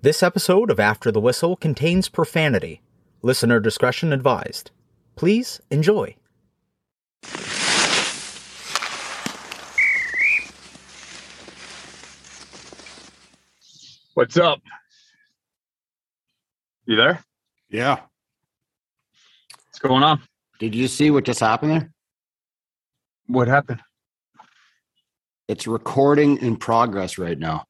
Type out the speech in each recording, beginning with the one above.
This episode of After the Whistle contains profanity. Listener discretion advised. Please enjoy. What's up? You there? Yeah. What's going on? Did you see what just happened there? What happened? It's recording in progress right now.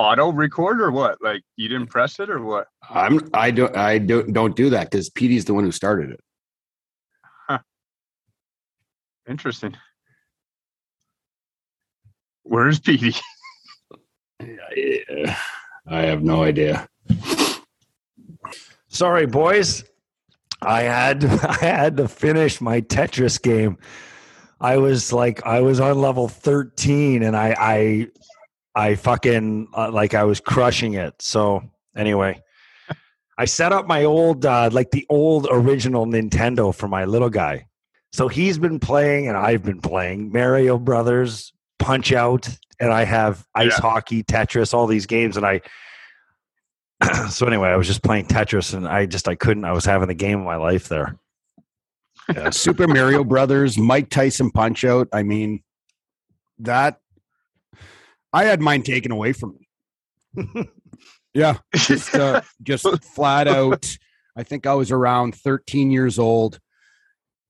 Auto record or what? Like you didn't press it or what? I'm I don't I don't don't do that because Petey's the one who started it. Interesting. Where's Petey? I, I have no idea. Sorry, boys. I had I had to finish my Tetris game. I was like I was on level 13 and I I I fucking uh, like I was crushing it. So, anyway, I set up my old uh like the old original Nintendo for my little guy. So he's been playing and I've been playing Mario Brothers, Punch Out, and I have ice Yeah. hockey, Tetris, all these games and I so anyway, I was just playing Tetris and I just I couldn't I was having the game of my life there. Yeah, Super Mario Brothers, Mike Tyson Punch Out. I mean, that I had mine taken away from me. yeah, just uh, just flat out. I think I was around 13 years old,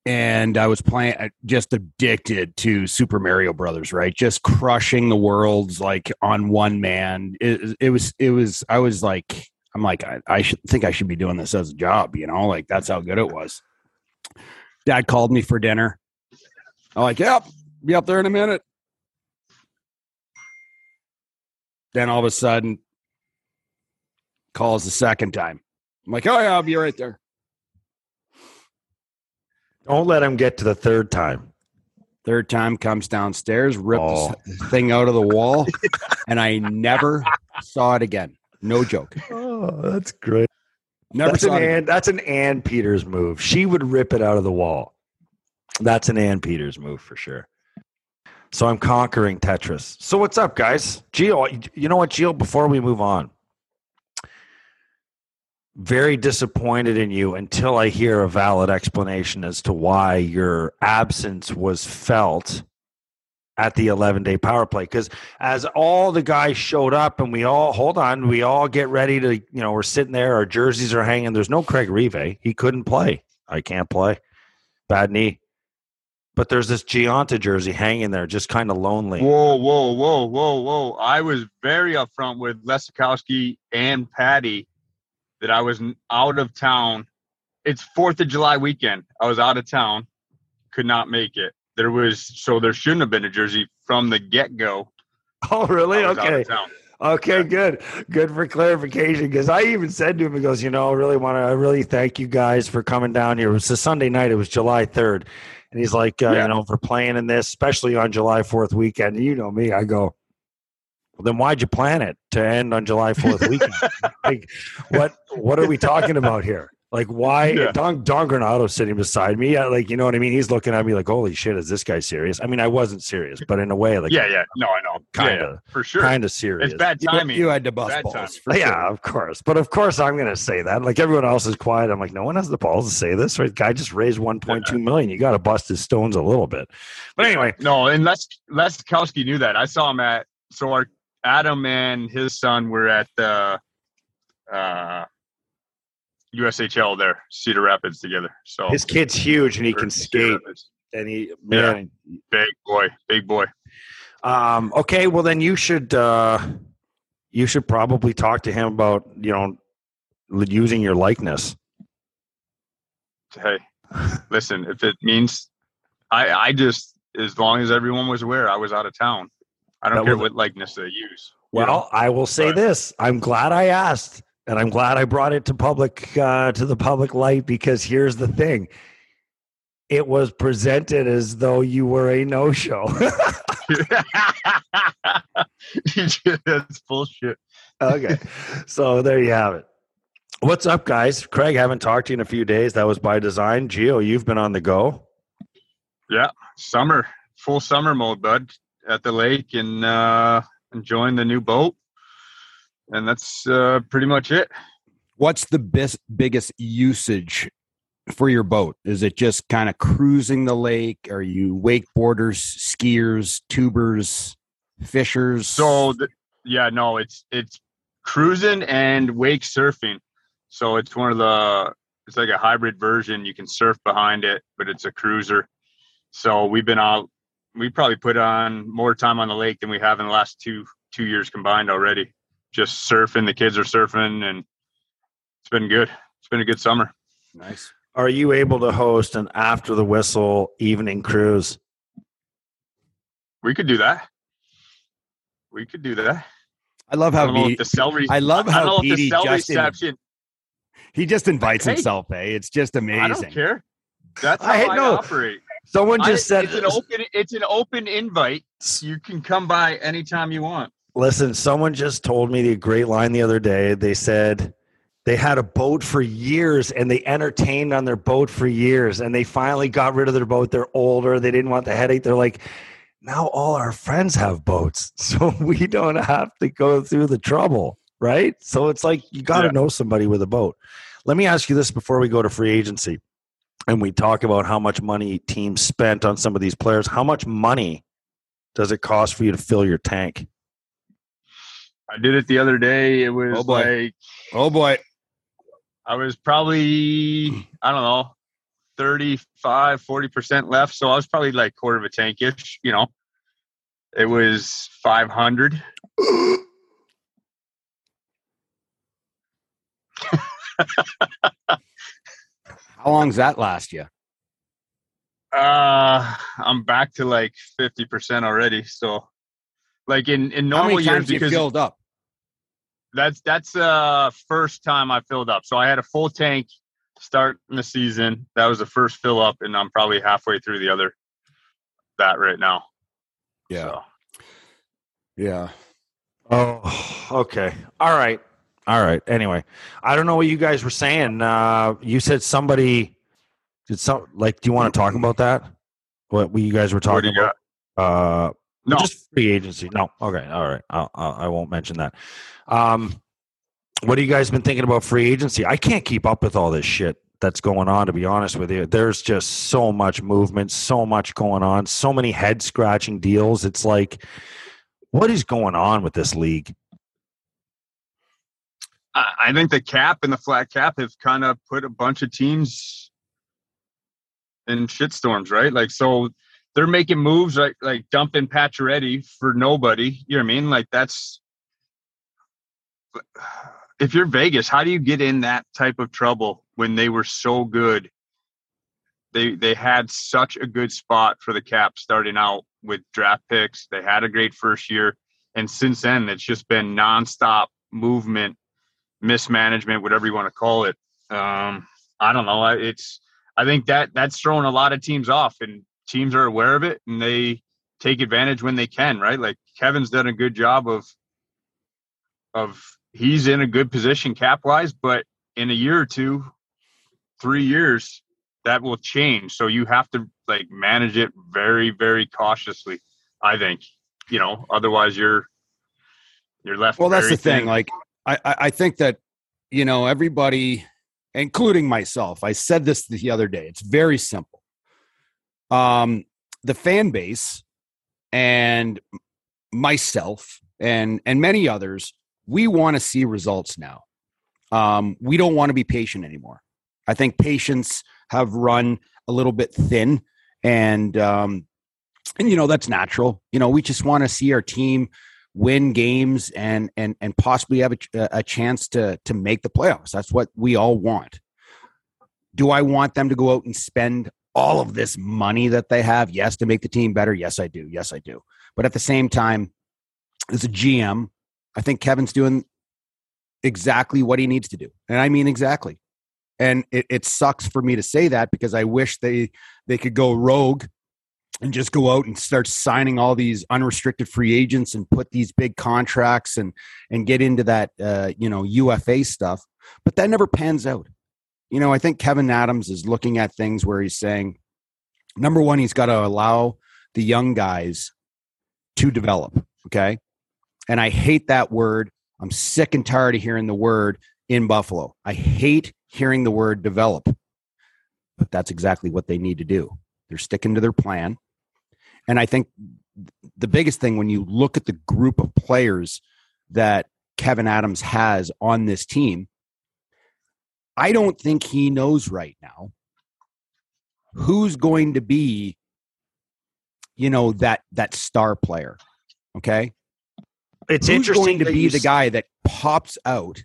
and I was playing, uh, just addicted to Super Mario Brothers. Right, just crushing the worlds like on one man. It, it was, it was. I was like, I'm like, I, I should think I should be doing this as a job. You know, like that's how good it was. Dad called me for dinner. I'm like, yep, be up there in a minute. Then all of a sudden, calls the second time. I'm like, oh yeah, I'll be right there. Don't let him get to the third time. Third time comes downstairs, ripped Oh. the thing out of the wall, and I never saw it again. No joke. Oh, that's great. Never that's saw an it. Ann, that's an Ann Peters move. She would rip it out of the wall. That's an Ann Peters move for sure. So I'm conquering Tetris. So what's up, guys? Gio, you know what, Gio? Before we move on, very disappointed in you until I hear a valid explanation as to why your absence was felt at the 11 day power play. Because as all the guys showed up and we all, hold on, we all get ready to, you know, we're sitting there, our jerseys are hanging. There's no Craig Rivet. He couldn't play. I can't play. Bad knee. But there's this Gionta jersey hanging there, just kind of lonely. Whoa, whoa, whoa, whoa, whoa. I was very upfront with Lesakowski and Patty that I was out of town. It's Fourth of July weekend. I was out of town, could not make it. There was so there shouldn't have been a jersey from the get go. Oh, really? I was out Okay. Okay, good. Good for clarification. Because I even said to him, he goes, you know, I really want to, I really thank you guys for coming down here. It was a Sunday night. It was July 3rd. And he's like, uh, Yeah. you know, for playing in this, especially on July 4th weekend. And you know me, I go, well, then why'd you plan it to end on July 4th weekend? like, what, what are we talking about here? Like, why? Yeah. Don, Don Granato's sitting beside me. I, like, you know what I mean? He's looking at me like, holy shit, is this guy serious? I mean, I wasn't serious, but in a way, like, Yeah, yeah. No, I know. Kinda. Yeah, yeah, for sure. kind of serious. It's bad You, timing. you had to bust Bad balls. timing. For yeah, sure. of course. But of course, I'm going to say that. Like everyone else is quiet. I'm like, no one has the balls to say this. Right? Guy just raised 1.2 million. You got to bust his stones a little bit. But anyway, No, and Les Leskowski knew that. I saw him at so our Adam and his son were at the uh, USHL there, Cedar Rapids together. So his kid's huge and he can skate. And he, man. Big boy, big boy. Um, okay, well then you should uh, you should probably talk to him about you know using your likeness. Hey, listen, if it means I I just as long as everyone was aware I was out of town. I don't That care what likeness they use. you Well, know? I will say Right. this: I'm glad I asked, and I'm glad I brought it to public uh, to the public light because here's the thing: it was presented as though you were a no-show. That's bullshit. okay, so there you have it. What's up, guys? Craig, haven't talked to you in a few days. That was by design. Gio, you've been on the go. Yeah, summer, full summer mode, bud, at the lake and uh, enjoying the new boat. And that's uh, pretty much it. What's the best biggest usage for your boat? Is it just kind of cruising the lake? Are you wakeboarders, skiers, tubers, fishers? So th- yeah, no, it's it's cruising and wake surfing. So it's one of the it's like a hybrid version. You can surf behind it, but it's a cruiser. So we've been out. We probably put on more time on the lake than we have in the last two two years combined already. Just surfing. The kids are surfing, and it's been good. It's been a good summer. nice. Are you able to host an after the whistle evening cruise? We could do that. We could do that. I love I how don't know he, if the celery. I love I how don't know if the Petey cell just in- he just invites Hey. himself. Hey, it's just amazing. I don't care. That's how I I, know. operate. Someone I- just said it's an open. It's an open invite. You can come by anytime you want. Listen, someone just told me the great line the other day. They said they had a boat for years and they entertained on their boat for years and they finally got rid of their boat. They're older. They didn't want the headache. They're like, now all our friends have boats. So we don't have to go through the trouble, right? So it's like you got to Yeah. know somebody with a boat. Let me ask you this before we go to free agency and we talk about how much money teams spent on some of these players. How much money does it cost for you to fill your tank? I did it the other day. It was Oh, boy. like Oh boy. I was probably I don't know 35 40% left so I was probably like quarter of a tankish you know it was 500 How long's that last you? uh I'm back to like 50% already so like in in How normal many years you because filled up? That's that's uh first time I filled up so I had a full tank starting the season that was the first fill up and I'm probably halfway through the other that right now so. Yeah. Oh, okay. All right. All right. Anyway, I don't know what you guys were saying. Uh, you said somebody did some like. Do you want to talk about that? What we you guys were What do talking you got? about? Uh, No. just free agency. No. Okay. All right. I'll, I'll, I won't mention that. Um, what have you guys been thinking about free agency? I can't keep up with all this shit that's going on. To be honest with you, there's just so much movement, so much going on, so many head scratching deals. It's like, what is going on with this league? I I think the cap and the flat cap have kind of put a bunch of teams in shitstorms, right? Like, so they're making moves like like dumping Pacioretty for nobody. You know what I mean? Like that's if you're Vegas, how do you get in that type of trouble when they were so good? They they had such a good spot for the cap starting out with draft picks. They had a great first year, and since then it's just been nonstop movement mismanagement, whatever you want to call it. Um, I don't know. It's I think that that's throwing a lot of teams off, and teams are aware of it, and they take advantage when they can. Right? Like Kevyn's done a good job of of he's in a good position cap wise, but in a year or two, three years, that will change. So you have to like manage it very, very cautiously. I think you know, otherwise you're you're left. Well, that's the thing. Like, I, I I think that you know everybody, including myself. I said this the other day. It's very simple. Um, the fan base and myself and and many others, we want to see results now. Um, we don't want to be patient anymore. I think patience have run a little bit thin, and um, and you know that's natural. You know, we just want to see our team win games and and and possibly have a, a chance to to make the playoffs. That's what we all want. Do I want them to go out and spend all of this money that they have? Yes, to make the team better. Yes, I do. Yes, I do. But at the same time, as a GM, I think Kevyn's doing exactly what he needs to do, and I mean exactly. And it, it sucks for me to say that because I wish they they could go rogue and just go out and start signing all these unrestricted free agents and put these big contracts and and get into that uh, you know UFA stuff. But that never pans out. You know, I think Kevyn Adams is looking at things where he's saying, number one, he's got to allow the young guys to develop. Okay, and I hate that word I'm sick and tired of hearing the word in Buffalo. I hate hearing the word develop, but that's exactly what they need to do. They're sticking to their plan. And I think the biggest thing when you look at the group of players that Kevyn Adams has on this team, I don't think he knows right now who's going to be you know that that star player okay It's who's interesting going to be the guy that pops out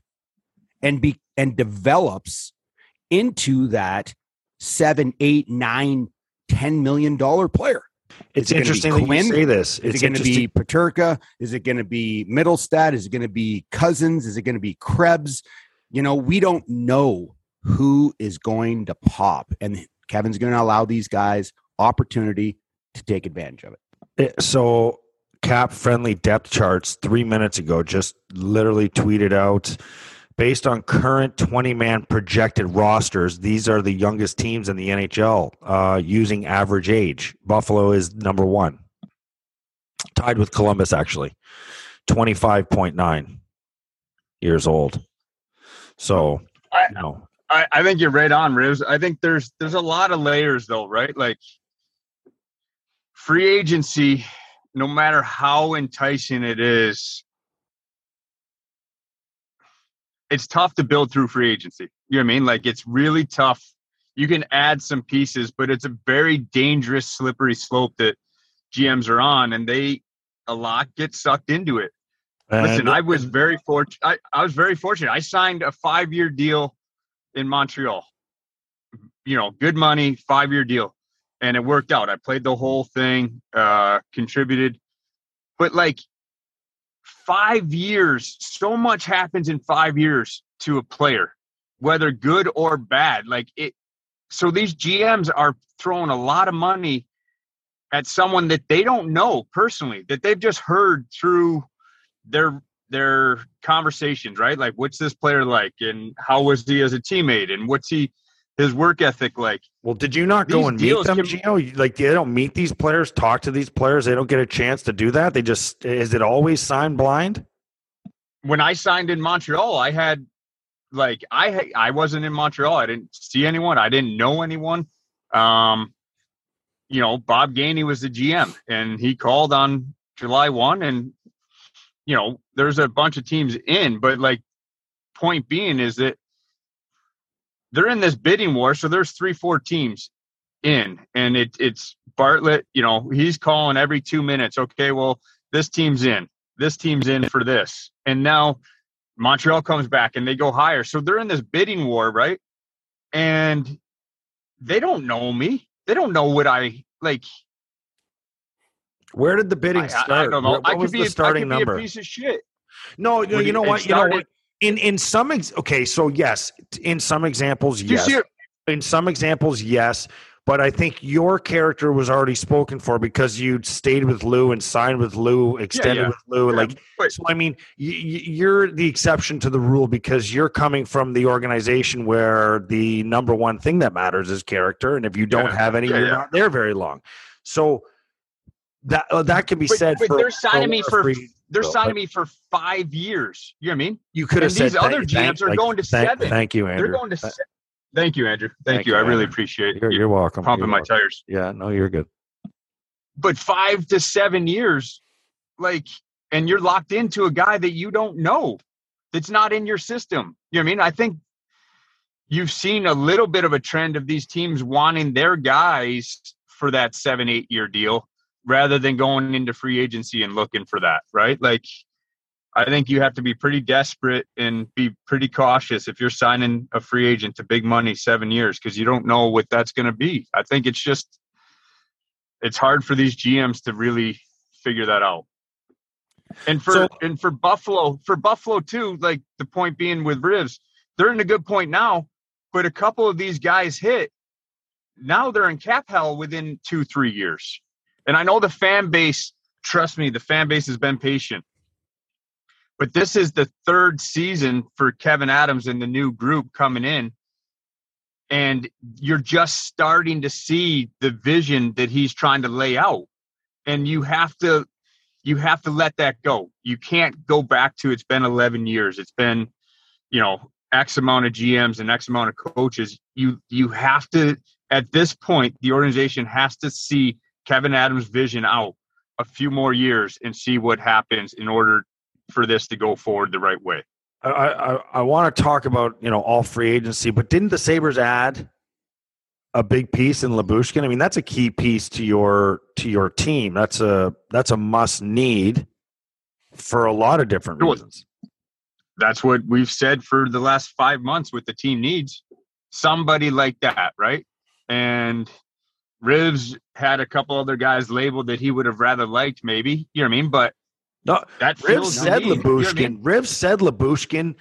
and be and develops into that seven eight nine ten million dollar player It's it interesting that you say this. is It's it going to be Peterka? Is it going to be Mittelstadt? Is it going to be Cozens? Is it going to be Krebs? You know, we don't know who is going to pop, and Kevyn's going to allow these guys opportunity to take advantage of it. It- so cap friendly depth charts three minutes ago just literally tweeted out based on current 20 man projected rosters these are the youngest teams in the nhl uh, using average age. Buffalo is number one. Tied with columbus actually. 25.9 years old so oh, I- you know I, I think you're right on, Rivs. I think there's there's a lot of layers though, right? Like free agency, no matter how enticing it is, it's tough to build through free agency. You know what I mean? Like it's really tough. You can add some pieces, but it's a very dangerous, slippery slope that GMs are on, and they a lot get sucked into it. Listen, I was very fortunate. I, I was very fortunate. I signed a five year deal in Montreal. You know, good money, five year deal. And it worked out. I played the whole thing, uh, contributed. But like five years, so much happens in five years to a player, whether good or bad. Like it so these GMs are throwing a lot of money at someone that they don't know personally, that they've just heard through their their conversations, right? Like, what's this player like, and how was he as a teammate, and what's he his work ethic like? Well, did you not go and meet them, can- Gio? Like they don't meet these players, talk to these players. They don't get a chance to do that. They just is it always signed blind? When I signed in Montreal, I had like I I wasn't in Montreal. I didn't see anyone. I didn't know anyone. Um, you know, Bob Gainey was the GM, and he called on July one, and you know, there's a bunch of teams in, but like, point being is that they're in this bidding war, so there's three, four teams in, and it it's Bartlett. You know, he's calling every two minutes. Okay, well, this team's in, this team's in for this, and now Montreal comes back and they go higher, so they're in this bidding war, right? And they don't know me. They don't know what I like. Where did the bidding I, I- start? I don't know. I could was be the a- starting I could number? Be a piece of shit. no, you, you know what? You know what? In in some ex- okay, so yes, in some examples, yes. In some examples, yes. But I think your character was already spoken for because you'd stayed with Lou and signed with Lou, extended yeah. with Lou. Yeah, Like but- So I mean, y- you're the exception to the rule because you're coming from the organization where the number one thing that matters is character, and if you don't Yeah. have any, Yeah, you're yeah. not there very long. So that uh, that can be But- said. but for they're signing me for- free- They're signing me for five years. You know what I mean? You could have said these other GMs are thank- going to thank, seven. Thank you, Andrew. They're going to. Th- Se- Thank you, Andrew. Thank, Thank you. you, I really appreciate You're, you you're welcome. pumping my welcome. tires. Yeah, no, you're good. But five to seven years, like, and you're locked into a guy that you don't know, that's not in your system. You know what I mean? I think you've seen a little bit of a trend of these teams wanting their guys for that seven, eight year deal rather than going into free agency and looking for that, right? Like, I think you have to be pretty desperate and be pretty cautious if you're signing a free agent to big money seven years because you don't know what that's going to be. I think it's just, it's hard for these GMs to really figure that out. And for So- and for Buffalo, for Buffalo too, like the point being with Rivs, they're in a good point now, but a couple of these guys hit. Now they're in cap hell within two, three years. And I know the fan base, trust me, the fan base has been patient. But this is the third season for Kevyn Adams and the new group coming in. And you're just starting to see the vision that he's trying to lay out. And you have to you have to let that go. You can't go back to it's been 11 years. It's been, you know, X amount of GMs and X amount of coaches. You you have to at this point the organization has to see Kevyn Adams' vision out a few more years and see what happens in order for this to go forward the right way. I, I, I want to talk about you know all free agency, but didn't the Sabres add a big piece in Lyubushkin? I mean, that's a key piece to your to your team. That's a that's a must need for a lot of different reasons. That's what we've said for the last five months. With the team needs somebody like that, right? And Rivs had a couple other guys labeled that he would have rather liked, maybe. You know what I mean? But no, that Rivs said Lyubushkin. You know I mean? Rivs said Lyubushkin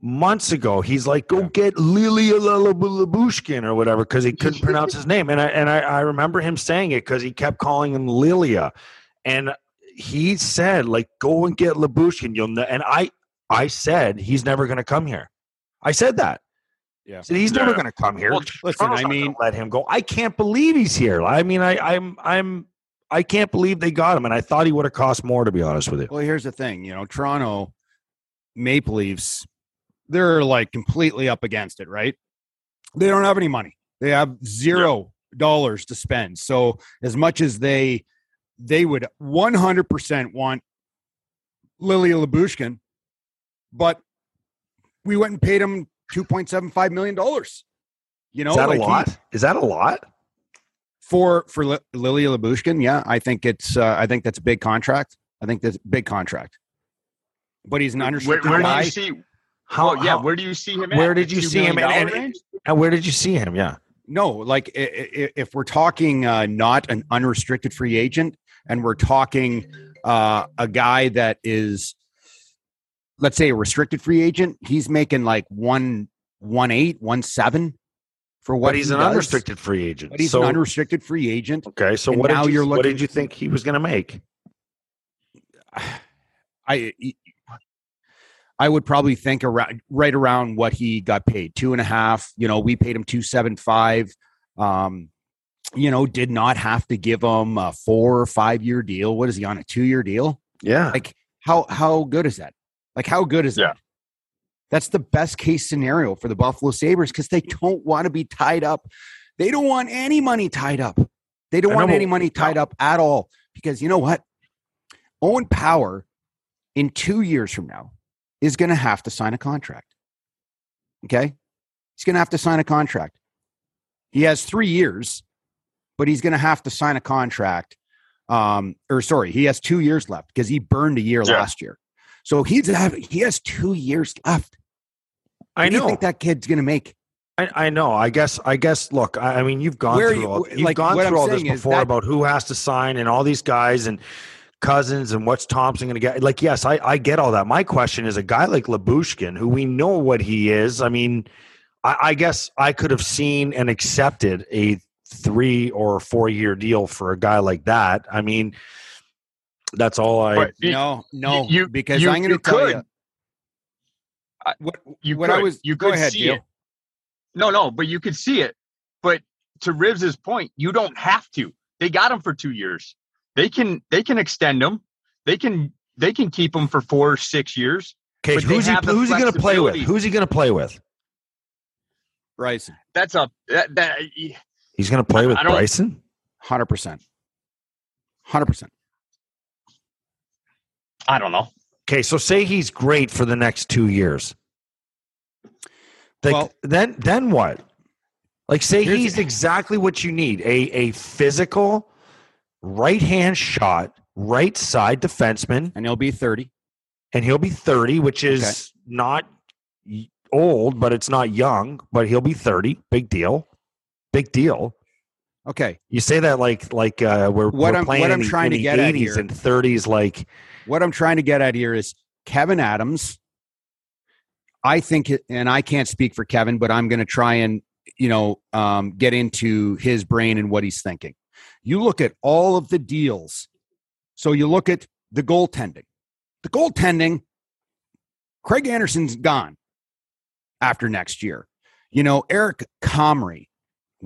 months ago. He's like, go get Lilia Lyubushkin or whatever because he couldn't pronounce his name. And I and I, I remember him saying it because he kept calling him Lilia, and he said like, go and get Lyubushkin. You'll know. And I I said he's never going to come here. I said that. Yeah. So he's never going to come here. Well, listen, I mean, let him go. I can't believe he's here. I mean, I, I'm, I'm, I can't believe they got him, and I thought he would have cost more. To be honest with you. Well, here's the thing. You know, Toronto Maple Leafs, they're like completely up against it, right? They don't have any money. They have zero dollars to spend. So as much as they, they would 100% want Lilia Lyubushkin, but we went and paid him two point seven five million dollars. You know, is that like a lot? He, is that a lot for for L- Lilia Lyubushkin? Yeah, I think it's. Uh, I think that's a big contract. I think that's a big contract. But he's an unrestricted where, where guy. Do you see, how, well, yeah, how, where do you see him? Where did you see him? And, and, and, where did you see him? Yeah. No, like if we're talking uh, not an unrestricted free agent, and we're talking uh, a guy that is let's say a restricted free agent, he's making like one one eight, one seven for what but he's he an does. unrestricted free agent. But he's so, an unrestricted free agent. Okay, so what now did you, you're looking, what did you think he was going to make? I I would probably think around right around what he got paid two and a half. You know, we paid him two seven five. Um, you know, did not have to give him a four or five year deal. What is he on a two year deal? Yeah, like how how good is that? Like, how good is yeah. that? That's the best case scenario for the Buffalo Sabres because they don't want to be tied up. They don't want any money tied up. They don't want any money tied up at all because you know what? Owen Power in two years from now is going to have to sign a contract. Okay? He's going to have to sign a contract. He has three years, but he's going to have to sign a contract. Um, or sorry, he has two years left because he burned a year yeah. last year. So he's he has two years left. What I know. Do you think that kid's going to make? I, I, know. I guess. I guess. Look. I, I mean, you've gone Where through you, all, you've like, gone through all this before that, about who has to sign and all these guys and Cozens and what's Thompson going to get. Like, yes, I, I get all that. My question is a guy like Lyubushkin, who we know what he is. I mean, I, I guess I could have seen and accepted a three or four year deal for a guy like that. I mean, that's all I. But no, no, you, because you, I'm going to tell could. you. What you what could, I was you go ahead, see it. No, no, but you could see it. But to Rivs's point, you don't have to. They got him for two years. They can they can extend him. They can they can keep him for four or six years. Okay, who's he who's he going to play with? Who's he going to play with? Bryson. That's a that, that he's going to play with Bryson. Hundred percent. Hundred percent. I don't know. Okay, so say he's great for the next two years. Like, well, then then what? Like say he's exactly what you need. A a physical right hand shot, right side defenseman. And he'll be 30. And he'll be 30, which is okay. not old, but it's not young, but he'll be 30. Big deal. Big deal. Okay. You say that like like uh we're, what we're I'm, playing what I'm trying to get 80s at here. and 30s like what I'm trying to get at here is Kevyn Adams. I think, and I can't speak for Kevyn, but I'm going to try and you know um, get into his brain and what he's thinking. You look at all of the deals. So you look at the goaltending. The goaltending, Craig Anderson's gone after next year. You know, Eric Comrie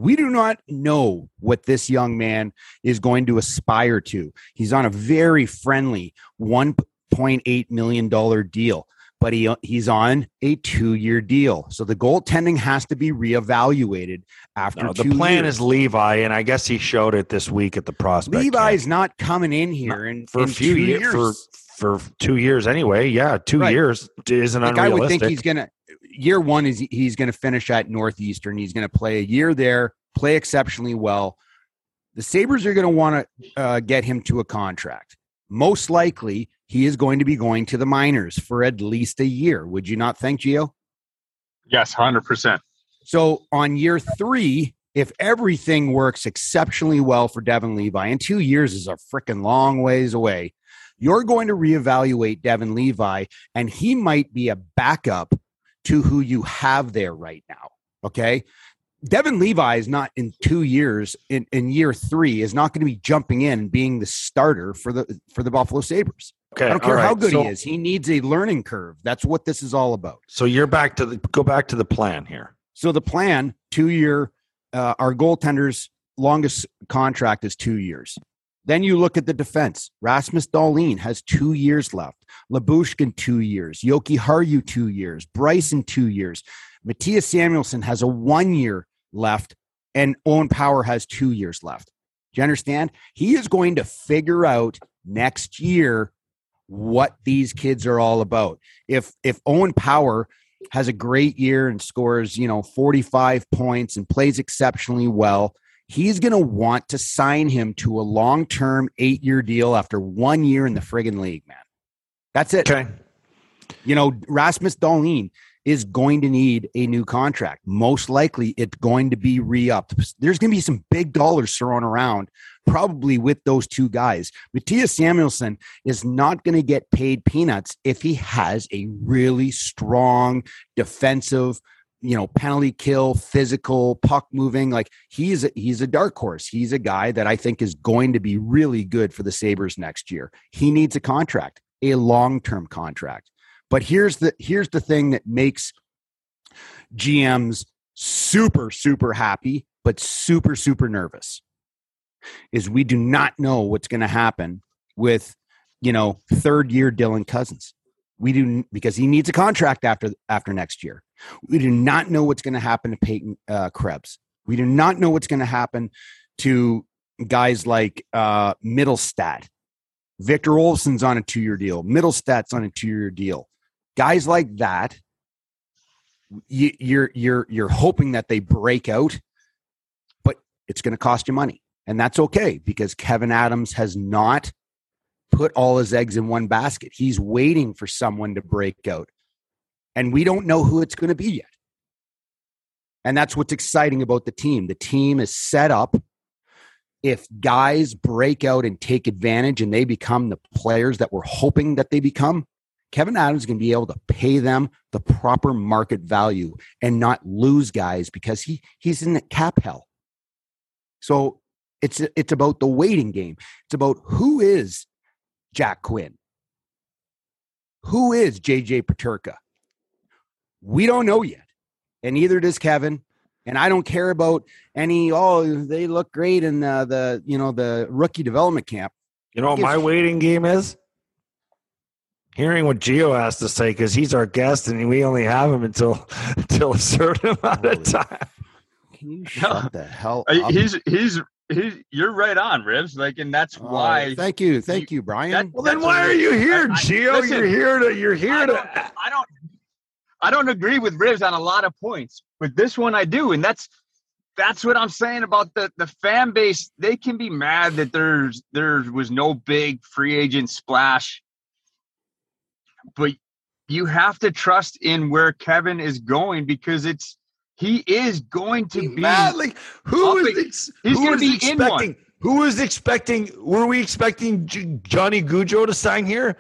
We do not know what this young man is going to aspire to. He's on a very friendly $1.8 million deal, but he, he's on a two year deal. So the goaltending has to be reevaluated after No, two the plan years. is Levi, and I guess he showed it this week at the prospect. camp. Levi's not coming in here in, for a few two years, for for two years anyway. Yeah, two Right. years isn't like I would think he's gonna year one is he's gonna finish at Northeastern. He's gonna play a year there, play exceptionally well. The Sabres are gonna want to uh, get him to a contract. Most likely, he is going to be going to the minors for at least a year. Would you not think, Gio? Yes, hundred percent. So on year three, if everything works exceptionally well for Devon Levi, and two years is a freaking long ways away, you're going to reevaluate Devon Levi, and he might be a backup to who you have there right now. Okay. Devon Levi is not in two years in, in year three is not going to be jumping in and being the starter for the for the Buffalo Sabres. okay, I don't care how good so, he is. He needs a learning curve. That's what this is all about. So you're back to the go back to the plan here. So the plan, two year, uh, our goaltender's longest contract is two years. Then you look at the defense. Rasmus Dahlin has two years left. Lyubushkin, two years. Jokiharju, two years. Bryson, two years. Mattias Samuelsson has a one year left, and Owen Power has two years left. Do you understand? He is going to figure out next year what these kids are all about. If if Owen Power has a great year and scores, you know, 45 points and plays exceptionally well, he's going to want to sign him to a long-term 8-year deal after 1 year in the friggin' league, man. That's it. Okay. You know, Rasmus Dahlin is going to need a new contract. Most likely it's going to be re-upped. There's going to be some big dollars thrown around probably with those two guys. Mattias Samuelsson is not going to get paid peanuts if he has a really strong defensive, you know, penalty kill, physical, puck moving. Like he's a, he's a dark horse. He's a guy that I think is going to be really good for the Sabres next year. He needs a contract, a long-term contract. But here's the here's the thing that makes GMs super super happy but super super nervous is we do not know what's going to happen with you know third year Dylan Cozens. We do because he needs a contract after after next year. We do not know what's going to happen to Peyton uh, Krebs. We do not know what's going to happen to guys like uh, Mittelstadt. Victor Olofsson's on a two year deal. Mittelstadt's on a two year deal. Guys like that, you, you're you're you're hoping that they break out, but it's going to cost you money, and that's okay because Kevyn Adams has not put all his eggs in one basket. He's waiting for someone to break out, and we don't know who it's going to be yet. And that's what's exciting about the team. The team is set up. If guys break out and take advantage and they become the players that we're hoping that they become, Kevyn Adams is going to be able to pay them the proper market value and not lose guys because he he's in the cap hell. So it's it's about the waiting game. It's about who is Jack Quinn, who is JJ Peterka. We don't know yet, and neither does Kevyn. And I don't care about any. Oh, they look great in the, the you know the rookie development camp. You know what my waiting game is? Hearing what Gio has to say because he's our guest and we only have him until until a certain amount of time. Can you shut the hell up? He's he's he's you're right on, Rivs. Like, and that's Oh, why. thank you, thank you, Brian. that- Well, then why are you here, I- I- Gio? listen, you're here to you're here I to. I don't I don't agree with Rivs on a lot of points, but this one I do, and that's that's what I'm saying about the the fan base. They can be mad that there's there was no big free agent splash, but you have to trust in where Kevyn is going because it's he is going to be. mad. Like who was it- ex- he's who gonna was be in one. expecting? Who was expecting? Were we expecting J- Johnny Gaudreau to sign here?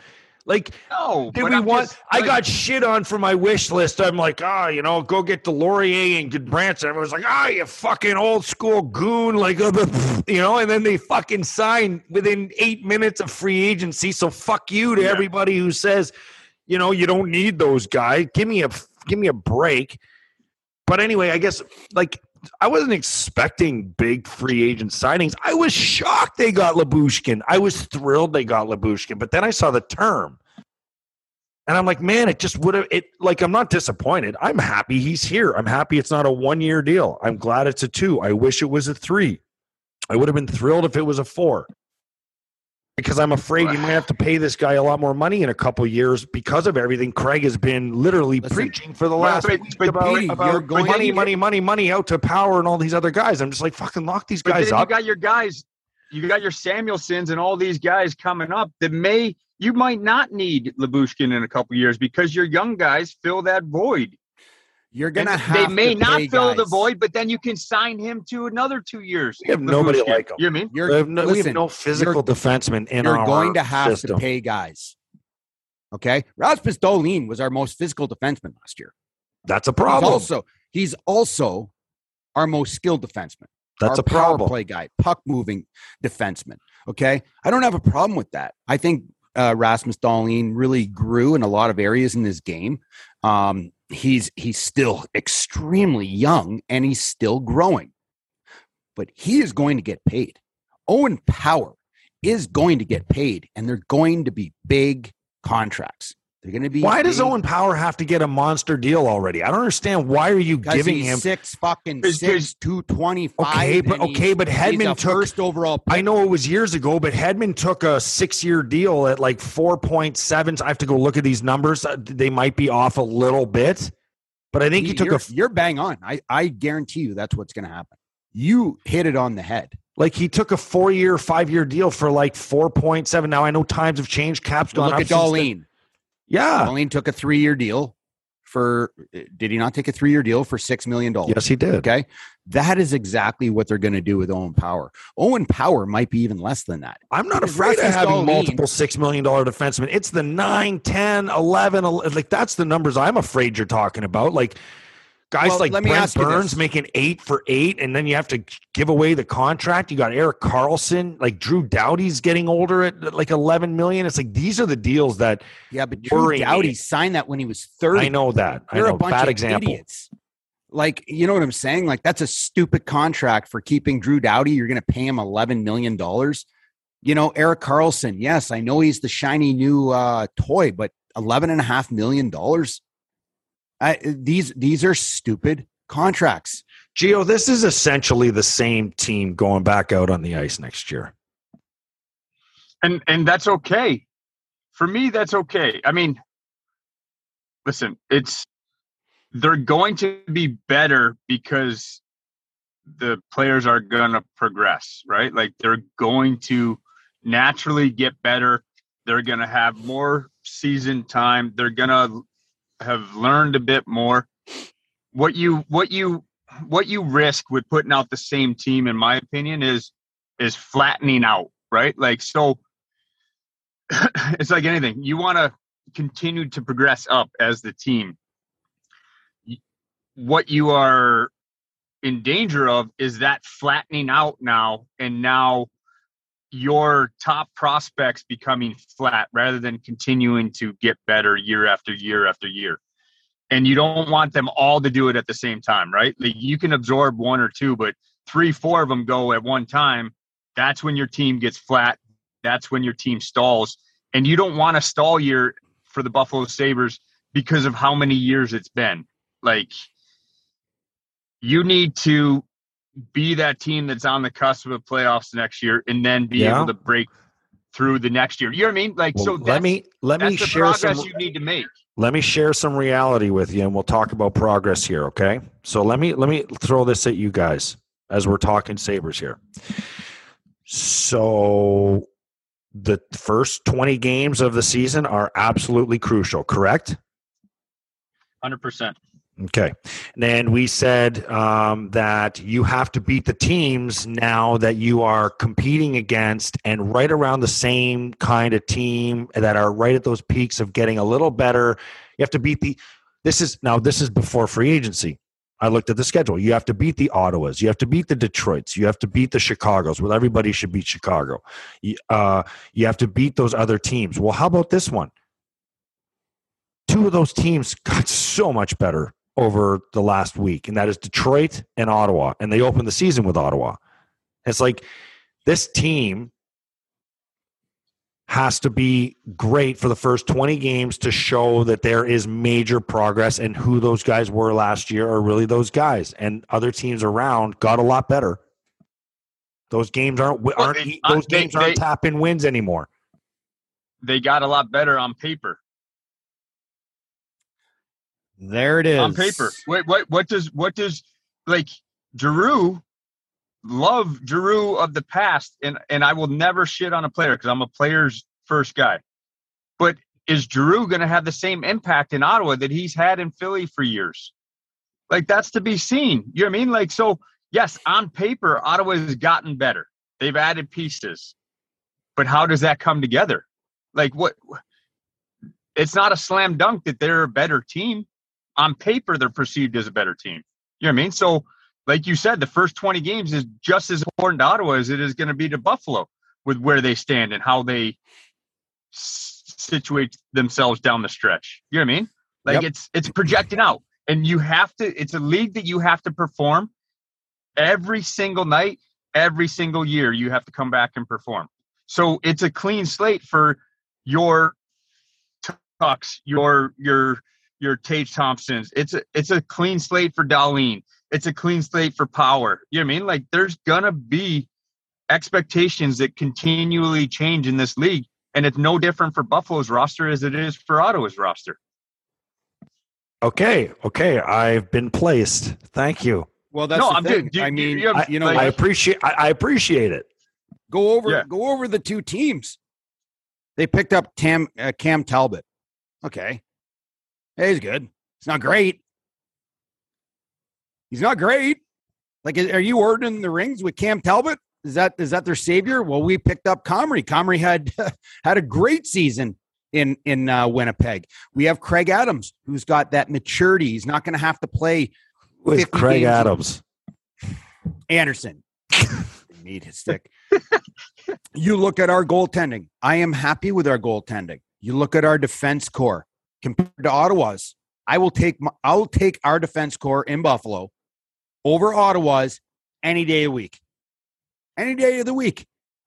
Like, No, did we I'm want? just, I got shit on for my wish list. I'm like, ah, you know, go get Deslauriers and get Branson. Everyone's like, ah, you fucking old school goon, like, uh, you know. And then they fucking sign within eight minutes of free agency. So fuck you to Yeah. everybody who says, you know, you don't need those guys. Give me a give me a break. But anyway, I guess like I wasn't expecting big free agent signings. I was shocked they got Lyubushkin. I was thrilled they got Lyubushkin, but then I saw the term. And I'm like, man, it just would have it like I'm not disappointed. I'm happy he's here. I'm happy it's not a one year deal. I'm glad it's a two. I wish it was a three. I would have been thrilled if it was a four. Because I'm afraid you might have to pay this guy a lot more money in a couple years because of everything Craig has been literally Listen, preaching for the last but- week but about, Petey, about you're going- money, money, money, money out to power and all these other guys. I'm just like fucking lock these But guys then you got your guys, you got your Samuelssons and all these guys coming up that may you might not need Lyubushkin in a couple years because your young guys fill that void. You're gonna And have. they may to not pay fill the void, but then you can sign him to another two years. We have nobody like him. You know I mean? You're we have no, we have no physical defenseman in you're our going to have system. to pay guys. Okay, Rasmus Dahlin was our most physical defenseman last year. That's a He's problem. also he's also our most skilled defenseman. That's our a problem. Power play guy, puck moving defenseman. Okay, I don't have a problem with that. I think uh, Rasmus Dahlin really grew in a lot of areas in this game. Um, he's he's still extremely young and he's still growing, but he is going to get paid. Owen Power is going to get paid, and they're going to be big contracts. They're going to be. Why does big- Owen Power have to get a monster deal already? I don't understand. Why are you giving him? six fucking 'Cause- six two twenty five. Okay, but okay, but Hedman took. first overall. Pick. I know it was years ago, but Hedman took a six-year deal at like four point seven. I have to go look at these numbers. Uh, They might be off a little bit, but I think he took you're, a you're bang on. I I guarantee you that's what's going to happen. You hit it on the head. like he took a four-year, five-year deal for like four point seven. Now I know times have changed. Caps gone Look up. at since then. Dahlin. Yeah. Dahlin took a three year deal for. Eh, did he not take a three year deal for six million dollars? Yes, he did. Okay, that is exactly what they're going to do with Owen Power. Owen Power might be even less than that. I'm not Because afraid of having multiple $6 million defensemen. It's the 9, 10, 11, 11, like that's the numbers I'm afraid you're talking about. Like guys Well, like let me Brent ask Burns making eight for eight, and then you have to give away the contract. You got Erik Karlsson, like Drew Doughty's getting older at like 11 million. It's like these are the deals that Yeah, but Drew me. signed that when he was thirty. I know that. I You're know. a bunch Bad of example. idiots. Like, you know what I'm saying? Like, that's a stupid contract for keeping Drew Doughty. You're going to pay him $11 million. You know, Erik Karlsson, yes, I know he's the shiny new uh, toy, but $11.5 million. I, these these are stupid contracts. Gio, this is essentially the same team going back out on the ice next year. and and that's okay. For me that's okay. I mean listen it's they're going to be better because the players are going to progress right? Like they're going to naturally get better. They're going to have more season time. They're going to have learned a bit more what you what you what you risk with putting out the same team in my opinion is is flattening out right like so it's like anything. You want to continue to progress up as the team. What you are in danger of is that flattening out now, and now your top prospects becoming flat rather than continuing to get better year after year after year. And you don't want them all to do it at the same time, right? Like you can absorb one or two, but three, four of them go at one time. That's when your team gets flat that's when your team stalls. And you don't want to stall year for the Buffalo Sabres because of how many years it's been. Like you need to be that team that's on the cusp of the playoffs next year and then be Yeah. able to break through the next year. You know what I mean? Like Well, so let me let me share some you need to make. let me share some reality with you and we'll talk about progress here okay so let me let me throw this at you guys as we're talking sabres here so the first 20 games of the season are absolutely crucial correct Hundred percent. Okay. And then we said um, that you have to beat the teams now that you are competing against and right around the same kind of team that are right at those peaks of getting a little better. You have to beat the. This is now, this is before free agency. I looked at the schedule. You have to beat the Ottawas. You have to beat the Detroits. You have to beat the Chicagos. Well, everybody should beat Chicago. Uh, you have to beat those other teams. Well, how about this one? two of those teams got so much better over the last week, and that is Detroit and Ottawa. And they opened the season with Ottawa. It's like this team has to be great for the first 20 games to show that there is major progress and who those guys were last year are really those guys and other teams around got a lot better those games aren't aren't they- those they- games aren't they- tap in wins anymore They got a lot better on paper. There it is. On paper. Wait, what what does what does like Giroux love Giroux of the past and and I will never shit on a player because I'm a player's first guy. But is Giroux going to have the same impact in Ottawa that he's had in Philly for years? Like that's to be seen. You know what I mean? Like so yes, on paper Ottawa has gotten better. They've added pieces. But how does that come together? Like what it's not a slam dunk that they're a better team on paper they're perceived as a better team. You know what I mean? So, like you said, the first 20 games is just as important to Ottawa as it is going to be to Buffalo with where they stand and how they situate themselves down the stretch. You know what I mean? Like Yep. it's it's projecting out, and you have to. It's a league that you have to perform every single night, every single year. You have to come back and perform. So it's a clean slate for your Tuchs, your your your Tage Thompsons. It's a it's a clean slate for Dahlin. It's a clean slate for Power. You know what I mean? Like there's gonna be expectations that continually change in this league, and it's no different for Buffalo's roster as it is for Ottawa's roster. okay okay i've been placed thank you Well, that's No, the I'm thing. good. Do- I mean, you have- you know, like- i appreciate I, I appreciate it go over Yeah. go over the two teams. They picked up Tam uh, Cam Talbot. Okay, hey, he's good. He's not great. He's not great. Like, are you ordering the rings with Cam Talbot? Is that is that their savior? Well, we picked up Comrie. Comrie had had a great season in in uh, Winnipeg. We have Craig Adams, who's got that maturity. He's not going to have to play with craig adams Anderson. Need his stick. you look at our goaltending. I am happy with our goaltending. You look at our defense core compared to Ottawa's. I will take my, I will take our defense core in Buffalo over Ottawa's any day of the week. Any day of the week.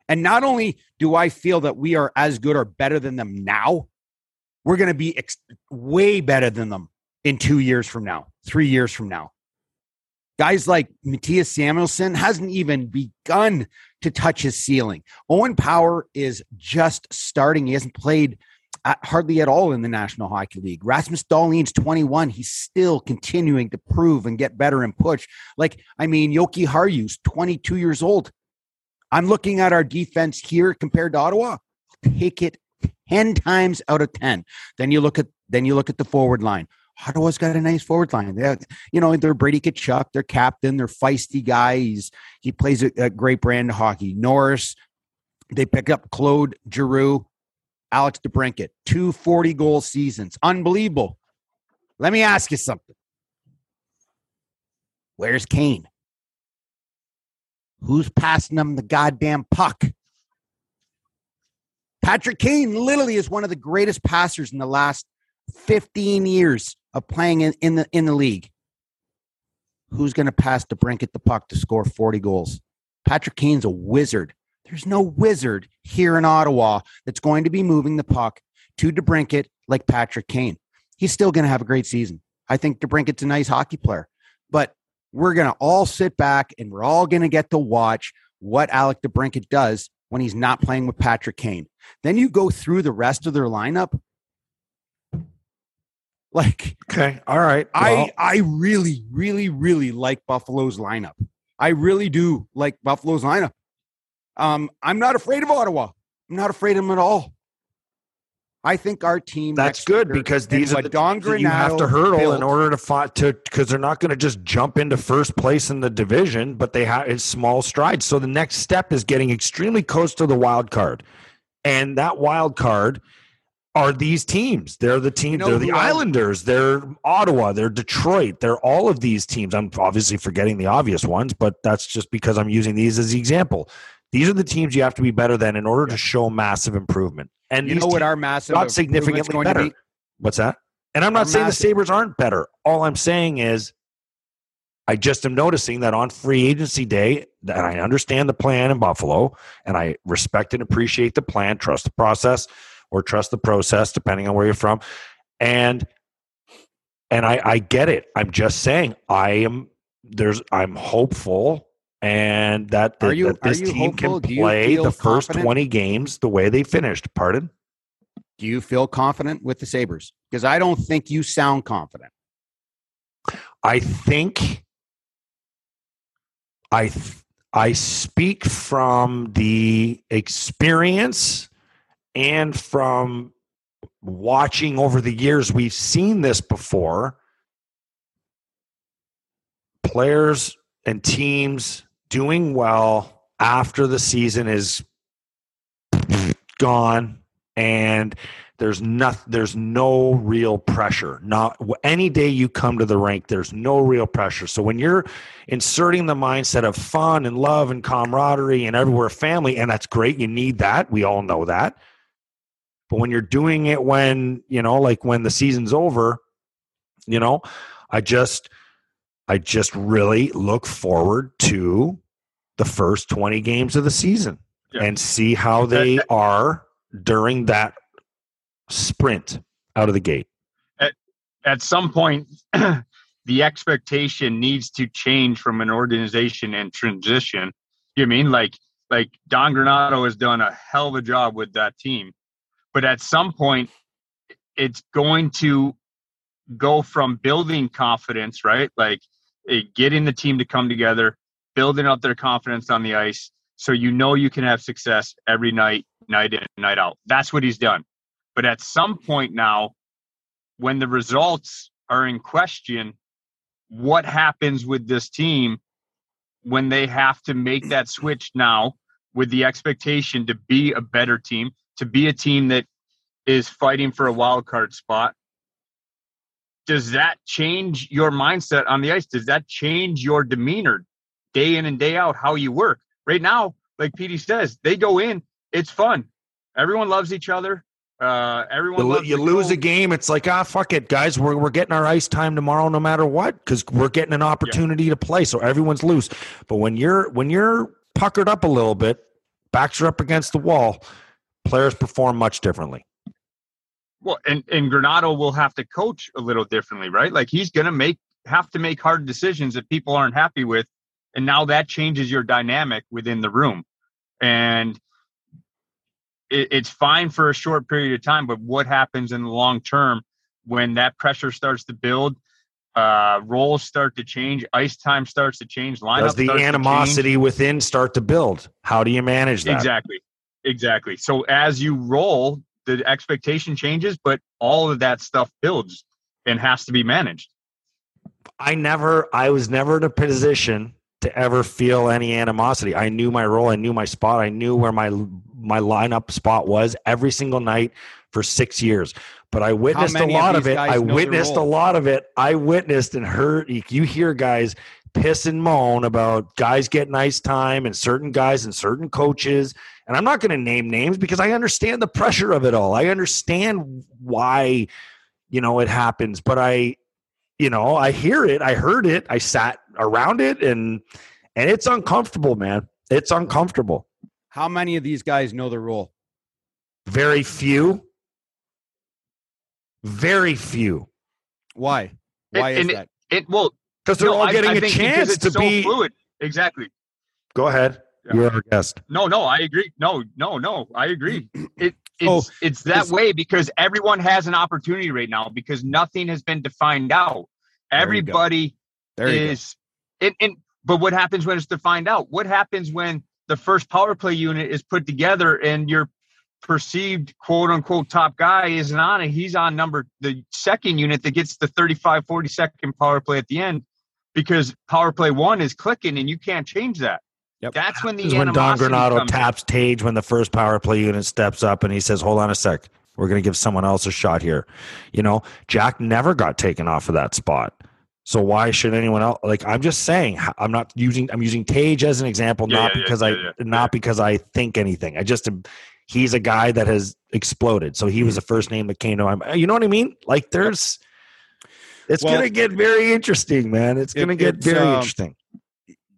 And not only do I feel that we are as good or better than them now, we're going to be ex- way better than them in 2 years from now, 3 years from now guys like Mattias Samuelsson hasn't even begun to touch his ceiling. Owen Power is just starting. He hasn't played at, hardly at all in the National Hockey League. Rasmus Dahlin's 21. He's still continuing to prove and get better and push. Like, I mean, Jokiharju's 22 years old. I'm looking at our defense here compared to Ottawa. Take it 10 times out of 10. Then you look at then you look at the forward line. Ottawa's got a nice forward line. They, you know, they're Brady Tkachuk, their captain, they're feisty guys. He plays a, a great brand of hockey. Norris, they pick up Claude Giroux, Alex DeBrincat, two 40 goal seasons. Unbelievable. Let me ask you something. Where's Kane? Who's passing him the goddamn puck? Patrick Kane literally is one of the greatest passers in the last 15 years of playing in, in the in the league. Who's going to pass to Brincat the puck to score 40 goals? Patrick Kane's a wizard. There's no wizard here in Ottawa that's going to be moving the puck to DeBrincat like Patrick Kane. He's still going to have a great season. I think DeBrincat's a nice hockey player, but we're going to all sit back and we're all going to get to watch what Alec DeBrincat does when he's not playing with Patrick Kane. Then you go through the rest of their lineup. Like okay all right I I really really really like Buffalo's lineup. I really do like Buffalo's lineup. Um, I'm not afraid of Ottawa. I'm not afraid of them at all. I think our team. That's good because these are the Don teams that you have to hurdle built- in order to fight to because they're not going to just jump into first place in the division, but they have it's small strides. So the next step is getting extremely close to the wild card, and that wild card are these teams. They're the team. You know they're the Islanders. They're Ottawa. They're Detroit. They're all of these teams. I'm obviously forgetting the obvious ones, but that's just because I'm using these as the example. These are the teams you have to be better than in order to show massive improvement. And You know what our massive not significantly going better. to be? What's that? And I'm not Are saying the. Sabres aren't better. All I'm saying is I just am noticing that on free agency day, and I understand the plan in Buffalo, and I respect and appreciate the plan, trust the process or trust the process, depending on where you're from. And and I, I get it. I'm just saying I am there's I'm hopeful and that, Are you- that this team hopeful? can play the first confident? 20 games the way they finished. Pardon? Do you feel confident with the Sabres? Because I don't think you sound confident. I think I th- I speak from the experience and from watching over the years we've seen this before players and teams doing well after the season is gone and there's not there's no real pressure. Not any day you come to the rink there's no real pressure. So when you're inserting the mindset of fun and love and camaraderie and everywhere family and that's great you need that we all know that. But when you're doing it when you know like when the season's over you know i just i just really look forward to the first 20 games of the season Yeah. and see how they are during that sprint out of the gate. At at some point the expectation needs to change from an organization and transition. You mean? Like like don granato has done a hell of a job with that team. But at some point it's going to go from building confidence right? Like eh, getting the team to come together building up their confidence on the ice so you know you can have success every night night in night out that's what he's done but at some point now when the results are in question, what happens with this team when they have to make that switch now with the expectation to be a better team, to be a team that is fighting for a wild card spot? Does that change your mindset on the ice? Does that change your demeanor day in and day out, how you work? Right now, like Petey says, they go in, it's fun. Everyone loves each other. Uh, everyone you, you lose a game it's like ah fuck it guys we're, we're getting our ice time tomorrow no matter what because we're getting an opportunity to play so everyone's loose but when you're when you're puckered up a little bit backs are up against the wall players perform much differently Well, and and Granato will have to coach a little differently, right? Like he's going to make have to make hard decisions that people aren't happy with, and now that changes your dynamic within the room, and it, it's fine for a short period of time. But what happens in the long term when that pressure starts to build? Uh, roles start to change, ice time starts to change, lineup does the animosity within start to build how do you manage that Exactly. Exactly. So as you roll, the expectation changes, but all of that stuff builds and has to be managed. I never, I was never in a position to ever feel any animosity. I knew my role, I knew my spot, I knew where my my lineup spot was every single night for six years. But I witnessed a many of lot of it. I witnessed a lot of it. I witnessed and heard. You hear guys piss and moan about guys getting ice time and certain guys and certain coaches. And I'm not going to name names because I understand the pressure of it all. I understand why, you know, it happens. But I, you know, I hear it. I heard it. I sat around it, and and it's uncomfortable, man. It's uncomfortable. How many of these guys know the rule? Very few. Very few. Why? Why And- is that? It well, Because they're no, all getting I a think because chance it's to so be. fluid. Exactly. Go ahead. Yeah. You're our guest. No, no, I agree. No, no, no, I agree. It It's it's that is- way because everyone has an opportunity right now because nothing has been defined out. Everybody There is and, and but what happens when it's defined out? What happens when the first power play unit is put together and your perceived quote unquote top guy isn't on it? He's on number the second unit that gets the 35 40 second power play at the end because power play one is clicking and you can't change that. Yep. That's when the is when Don Granato taps Tage when the first power play unit steps up and he says, Hold on a sec. We're going to give someone else a shot here. You know, Jack never got taken off of that spot. So why should anyone else? Like, I'm just saying, I'm not using, I'm using Tage as an example, Yeah, not yeah, because yeah, I, not because I think anything. I just, he's a guy that has exploded. So he was the first name that came to my mind. You know what I mean? Like there's it's Well- gonna get very interesting, man. It's gonna get very um, interesting.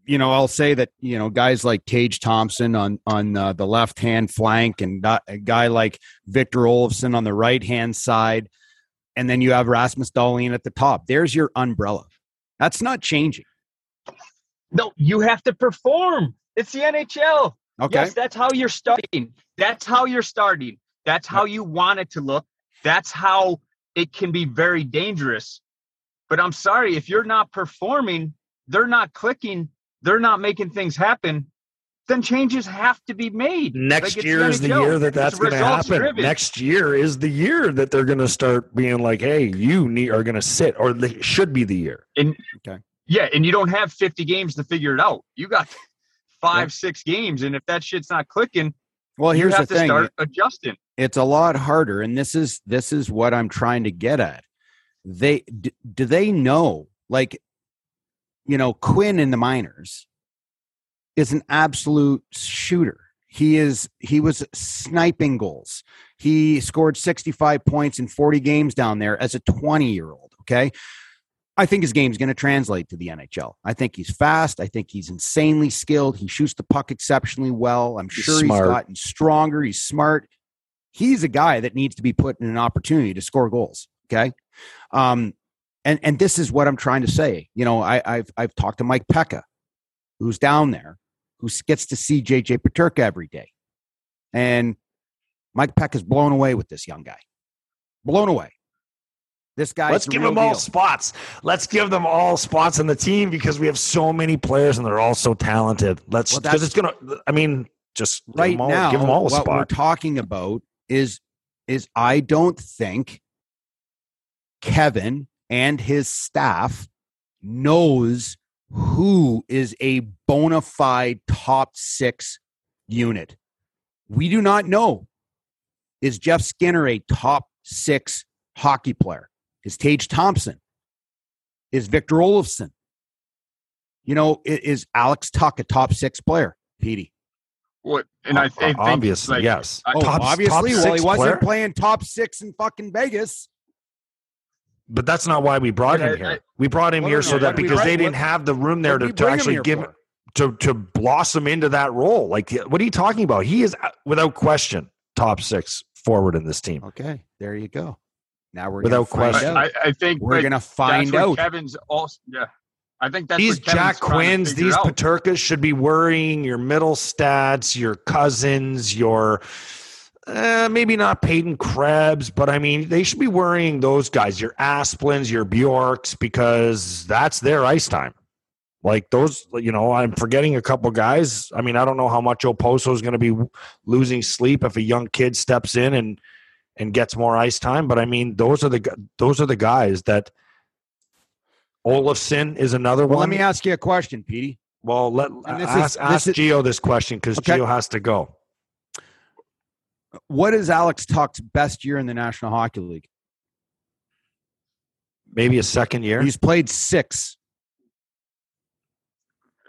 You know, I'll say that you know guys like Tage Thompson on on uh, the left hand flank, and a guy like Victor Olofsson on the right hand side, and then you have Rasmus Dahlin at the top. There's your umbrella. That's not changing. No, you have to perform. It's the NHL. Okay. Yes, that's how you're starting. That's how you're starting. That's how you want it to look. That's how it can be very dangerous. But I'm sorry, if you're not performing, they're not clicking, they're not making things happen, then changes have to be made. Next Like, year is the NHL. year that that's going to happen. driven. Next year is the year that they're going to start being like, "Hey, you need, are going to sit," or they should be the year. Okay, yeah, and you don't have 50 games to figure it out. You got five, six games, and if that shit's not clicking, well, you here's the have to thing. start adjusting. it's a lot harder and this is this is what i'm trying to get at they d- do they know like you know quinn in the minors is an absolute shooter he is he was sniping goals he scored 65 points in 40 games down there as a 20 year old okay I think his game's going to translate to the NHL. I think he's fast. I think he's insanely skilled. He shoots the puck exceptionally well. I'm He's sure smart. he's gotten stronger. He's smart. He's a guy that needs to be put in an opportunity to score goals. Okay. Um, and and this is what I'm trying to say. You know, I, I've I've talked to Mike Peca, who's down there, who gets to see JJ Peterka every day, and Mike Peca's blown away with this young guy. Blown away. This guy. Let's give them all spots. Let's give them all spots in the team because we have so many players and they're all so talented. Let's because that's- it's gonna. I mean, just give right them all, now. give them all a what we're talking about is is I don't think Kevyn and his staff knows who is a bona fide top six unit. We do not know. Is Jeff Skinner a top six hockey player? Is Tage Thompson? Is Victor Olofsson? You know, is Alex Tuch a top six player, Petey? What? And I, I think obviously like, yes. I- Oh, Top- obviously. top well, six he wasn't player? playing top six in fucking Vegas. But that's not why we brought Yeah, him here. I- we brought him Well, here no, so that what did we because bring- they didn't what- have the room there to, to actually give for? to to blossom into that role. Like, what are you talking about? He is uh, without question top six forward in this team. Okay, there you go. Now we're Without question. I, I think We're but gonna find out. Kevyn's also yeah. I think that's these Jack trying Quinns, these out. Peterkas should be worrying your Mittelstadts, your Cozens, your uh, maybe not Peyton Krebs, but I mean they should be worrying those guys, your Asplunds, your Bjorks, because that's their ice time. Like those, you know, I'm forgetting a couple guys. I mean, I don't know how much Oposo is going to be losing sleep if a young kid steps in and and gets more ice time. But I mean, those are the those are the guys that. Olofsson is another Well, one. let me ask you a question, Petey. Well, let And this is- ask, ask is- Gio this question because Okay. Gio has to go. What is Alex Tuch's best year in the National Hockey League? Maybe a second year. He's played six.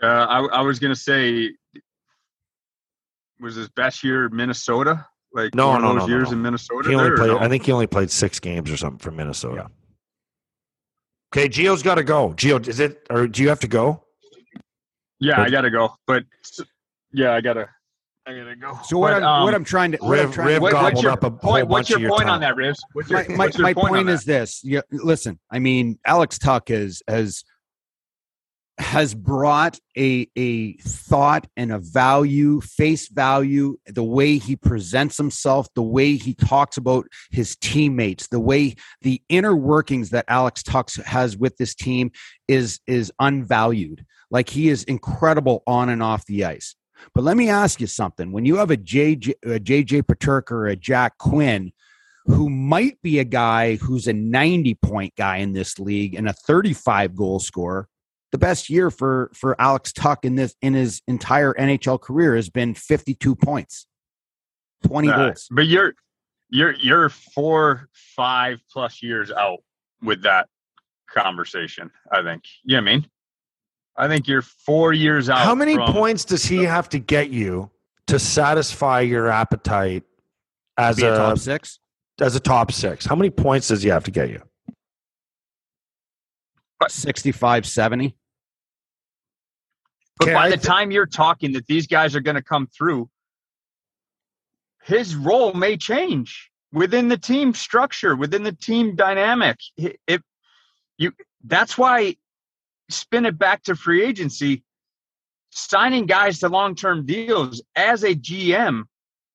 Uh, I, I was gonna say, was his best year Minnesota? Like No, one no, of no, those no, years no. in Minnesota. he only there, played. no? I think he only played six games or something for Minnesota. Okay, Gio's got to go. Geo, is it or do you have to go? Yeah, But- I gotta go. But yeah, I gotta, I gotta go. So what But, I'm what um, I'm trying to what I'm Riv- trying Riv what- gobbled what's your up a whole point? bunch What's your of your point time. on that, Rivs? What's your, my, my, what's your my point, point is this yeah, listen i mean alex tuch has has has brought a a thought and a value face value the way he presents himself the way he talks about his teammates the way the inner workings that alex tuch has with this team is is unvalued like he is incredible on and off the ice but let me ask you something when you have a jj a jj peterka or a jack quinn who might be a guy who's a 90 point guy in this league and a 35 goal scorer. The best year for for Alex Tuch in this in his entire NHL career has been 52 points. 20 Uh, goals. But you're you're you're four, five plus years out with that conversation. I think. You know what I mean? I think you're four years out. How many from- points does he have to get you to satisfy your appetite as a a, top six. as a top six? How many points does he have to get you? 65, 70. But Okay, by I the thi- time you're talking that these guys are going to come through, his role may change within the team structure, within the team dynamic. I- If you, that's why spin it back to free agency, signing guys to long-term deals as a GM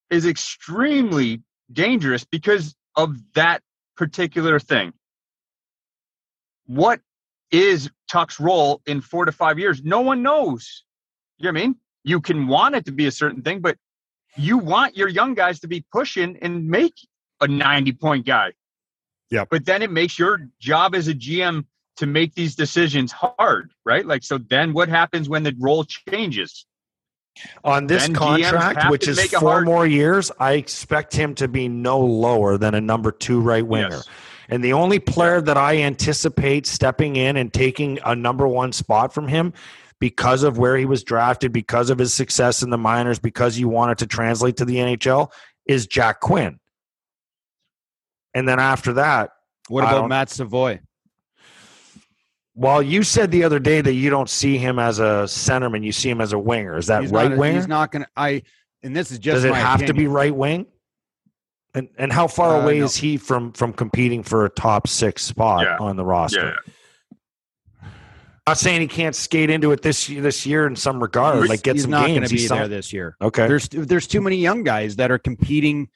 is extremely dangerous because of that particular thing. What is Tuch's role in four to five years? No one knows. You know what I mean? You can want it to be a certain thing, but you want your young guys to be pushing and make a 90 point guy. Yeah. But then it makes your job as a GM to make these decisions hard, right? Like, so then what happens when the role changes? On this Then contract, which is four hard- more years, I expect him to be no lower than a number two right winger. Yes. And the only player that I anticipate stepping in and taking a number one spot from him because of where he was drafted, because of his success in the minors, because you wanted to translate to the NHL is Jack Quinn. And then after that, What about Matt Savoie? Well, you said the other day that you don't see him as a centerman, you see him as a winger. Is that He's right wing? He's not going to. I. And this is just. Does it my have to be right wing? And and how far Uh, away no. is he from from competing for a top six spot Yeah. on the roster? Not saying he can't skate into it this year, this year in some regard, He's- like get he's some not games. going to be He's there some- this year. okay, There's there's too many young guys that are competing.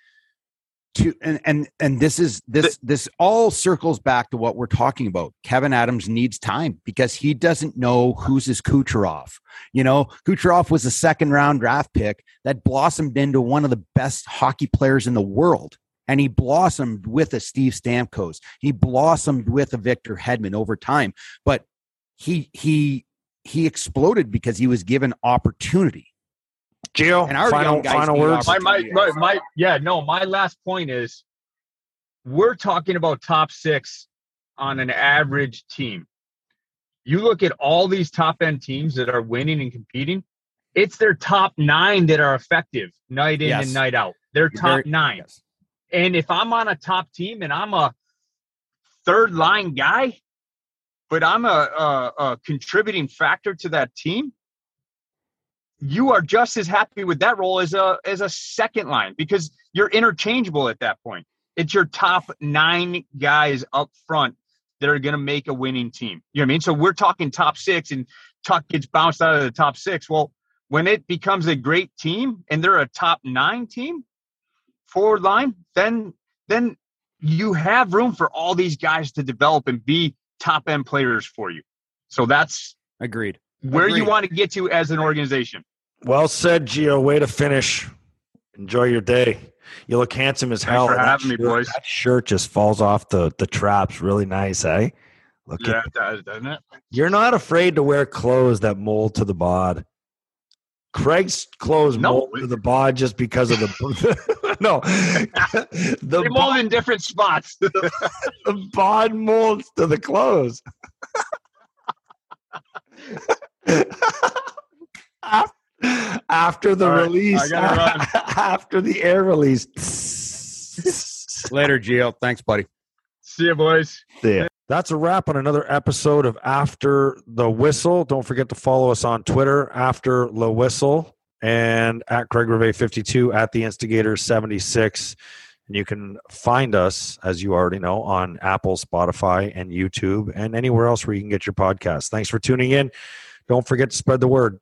To and and and this is this this all circles back to what we're talking about. Kevyn Adams needs time because he doesn't know who's his Kucherov. You know, Kucherov was a second round draft pick that blossomed into one of the best hockey players in the world. And he blossomed with a Steve Stamkos. He blossomed with a Victor Hedman over time. But he he he exploded because he was given opportunity. Gio, and our final young guys final words. My, my, my, my, yeah, no, my last point is we're talking about top six on an average team. You look at all these top end teams that are winning and competing, it's their top nine that are effective night in Yes. and night out. They're You're top very- nine. Yes. And if I'm on a top team and I'm a third line guy, but I'm a, a, a contributing factor to that team, you are just as happy with that role as a as a second line because you're interchangeable at that point. It's your top nine guys up front that are going to make a winning team. You know what I mean? So we're talking top six, and Tuch gets bounced out of the top six. Well, when it becomes a great team and they're a top nine team, forward line, then then you have room for all these guys to develop and be top end players for you. So that's Agreed. Where you want to get to as an organization. Well said, Gio. Way to finish. Enjoy your day. You look handsome as hell. Thanks for that having me, shirt- boys. That shirt just falls off the the traps. Really nice, eh? Look Yeah, at it does, doesn't it? You're not afraid to wear clothes that mold to the bod. Craig's clothes No. mold to the bod just because of the no. the They mold bod, in different spots. the bod molds to the clothes. Af- After the All right, release, I run. after the air release. Later, Gio. Thanks, buddy. See you, boys. there. That's a wrap on another episode of After the Whistle. Don't forget to follow us on Twitter, After the Whistle, and at Craig Rivet 52 at the Instigator 76. And you can find us, as you already know, on Apple, Spotify, and YouTube, and anywhere else where you can get your podcast. Thanks for tuning in. Don't forget to spread the word.